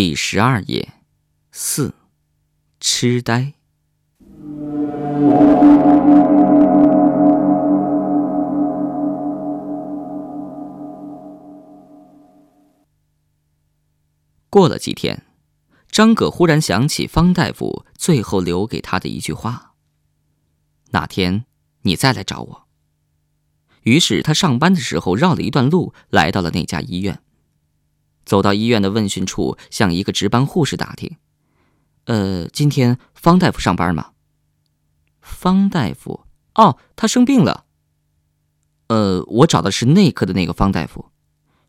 第十二页，四，痴呆。过了几天，张葛忽然想起方大夫最后留给他的一句话：“哪天你再来找我。”于是他上班的时候绕了一段路，来到了那家医院。走到医院的问讯处，向一个值班护士打听：“呃，今天方大夫上班吗？”方大夫，哦，他生病了。呃，我找的是内科的那个方大夫。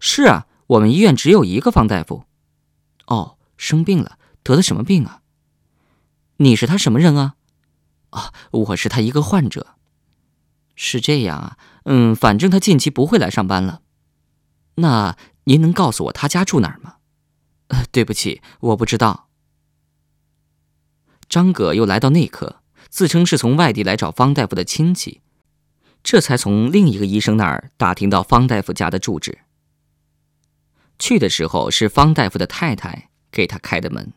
是啊，我们医院只有一个方大夫。哦，生病了，得的什么病啊？你是他什么人啊？啊，我是他一个患者。是这样啊，嗯，反正他近期不会来上班了。那。您能告诉我他家住哪儿吗？对不起，我不知道。张葛又来到内科，自称是从外地来找方大夫的亲戚，这才从另一个医生那儿打听到方大夫家的住址。去的时候是方大夫的太太给他开的门。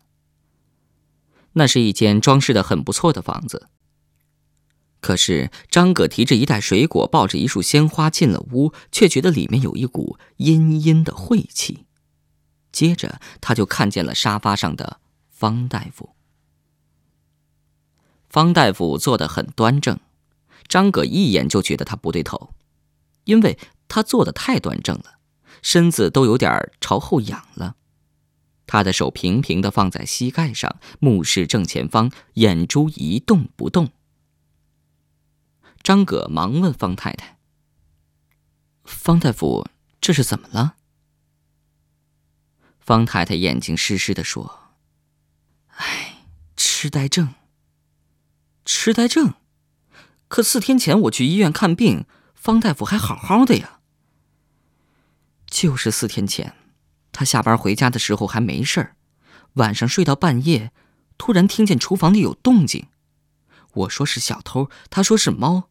那是一间装饰的很不错的房子。可是张葛提着一袋水果，抱着一束鲜花进了屋，却觉得里面有一股阴阴的晦气。接着他就看见了沙发上的方大夫。方大夫坐得很端正，张葛一眼就觉得他不对头，因为他坐得太端正了，身子都有点朝后仰了。他的手平平的放在膝盖上，目视正前方，眼珠一动不动。张葛忙问方太太：“方大夫，这是怎么了？”方太太眼睛湿湿的说：“哎，痴呆症。痴呆症？可四天前我去医院看病，方大夫还好好的呀。就是四天前，他下班回家的时候还没事儿，晚上睡到半夜，突然听见厨房里有动静。我说是小偷，他说是猫。”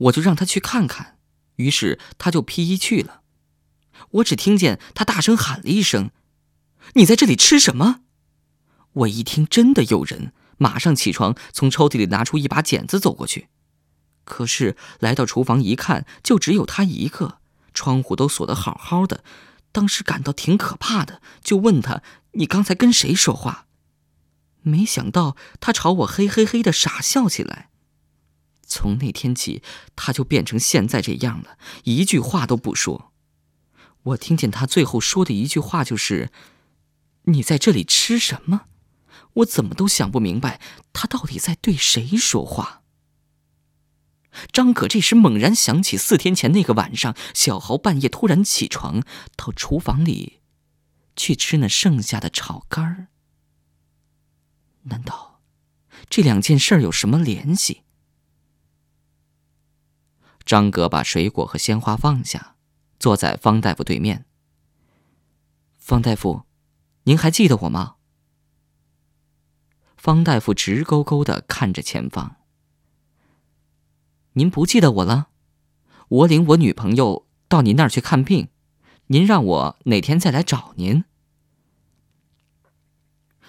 我就让他去看看，于是他就披衣去了。我只听见他大声喊了一声：“你在这里吃什么？”我一听真的有人，马上起床，从抽屉里拿出一把剪子走过去。可是来到厨房一看，就只有他一个，窗户都锁得好好的。当时感到挺可怕的，就问他：“你刚才跟谁说话？”没想到他朝我嘿嘿嘿的傻笑起来。从那天起，他就变成现在这样了，一句话都不说。我听见他最后说的一句话就是：“你在这里吃什么？”我怎么都想不明白，他到底在对谁说话。张可这时猛然想起四天前那个晚上，小豪半夜突然起床到厨房里去吃那剩下的炒肝儿。难道这两件事有什么联系？张哥把水果和鲜花放下，坐在方大夫对面。方大夫，您还记得我吗？方大夫直勾勾的看着前方。您不记得我了？我领我女朋友到您那儿去看病，您让我哪天再来找您。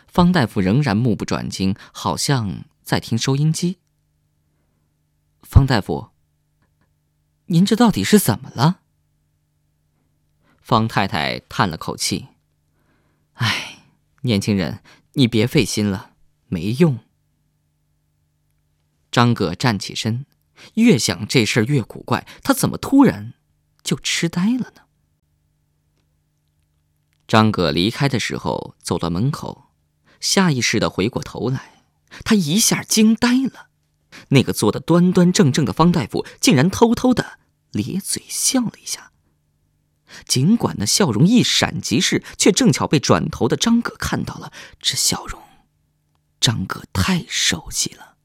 方大夫仍然目不转睛，好像在听收音机。方大夫。您这到底是怎么了？方太太叹了口气：“哎，年轻人，你别费心了，没用。”张葛站起身，越想这事儿越古怪，他怎么突然就痴呆了呢？张葛离开的时候，走到门口，下意识的回过头来，他一下惊呆了，那个坐的端端正正的方大夫，竟然偷偷的。咧嘴笑了一下，尽管那笑容一闪即逝，却正巧被转头的张葛看到了。这笑容，张葛太熟悉了。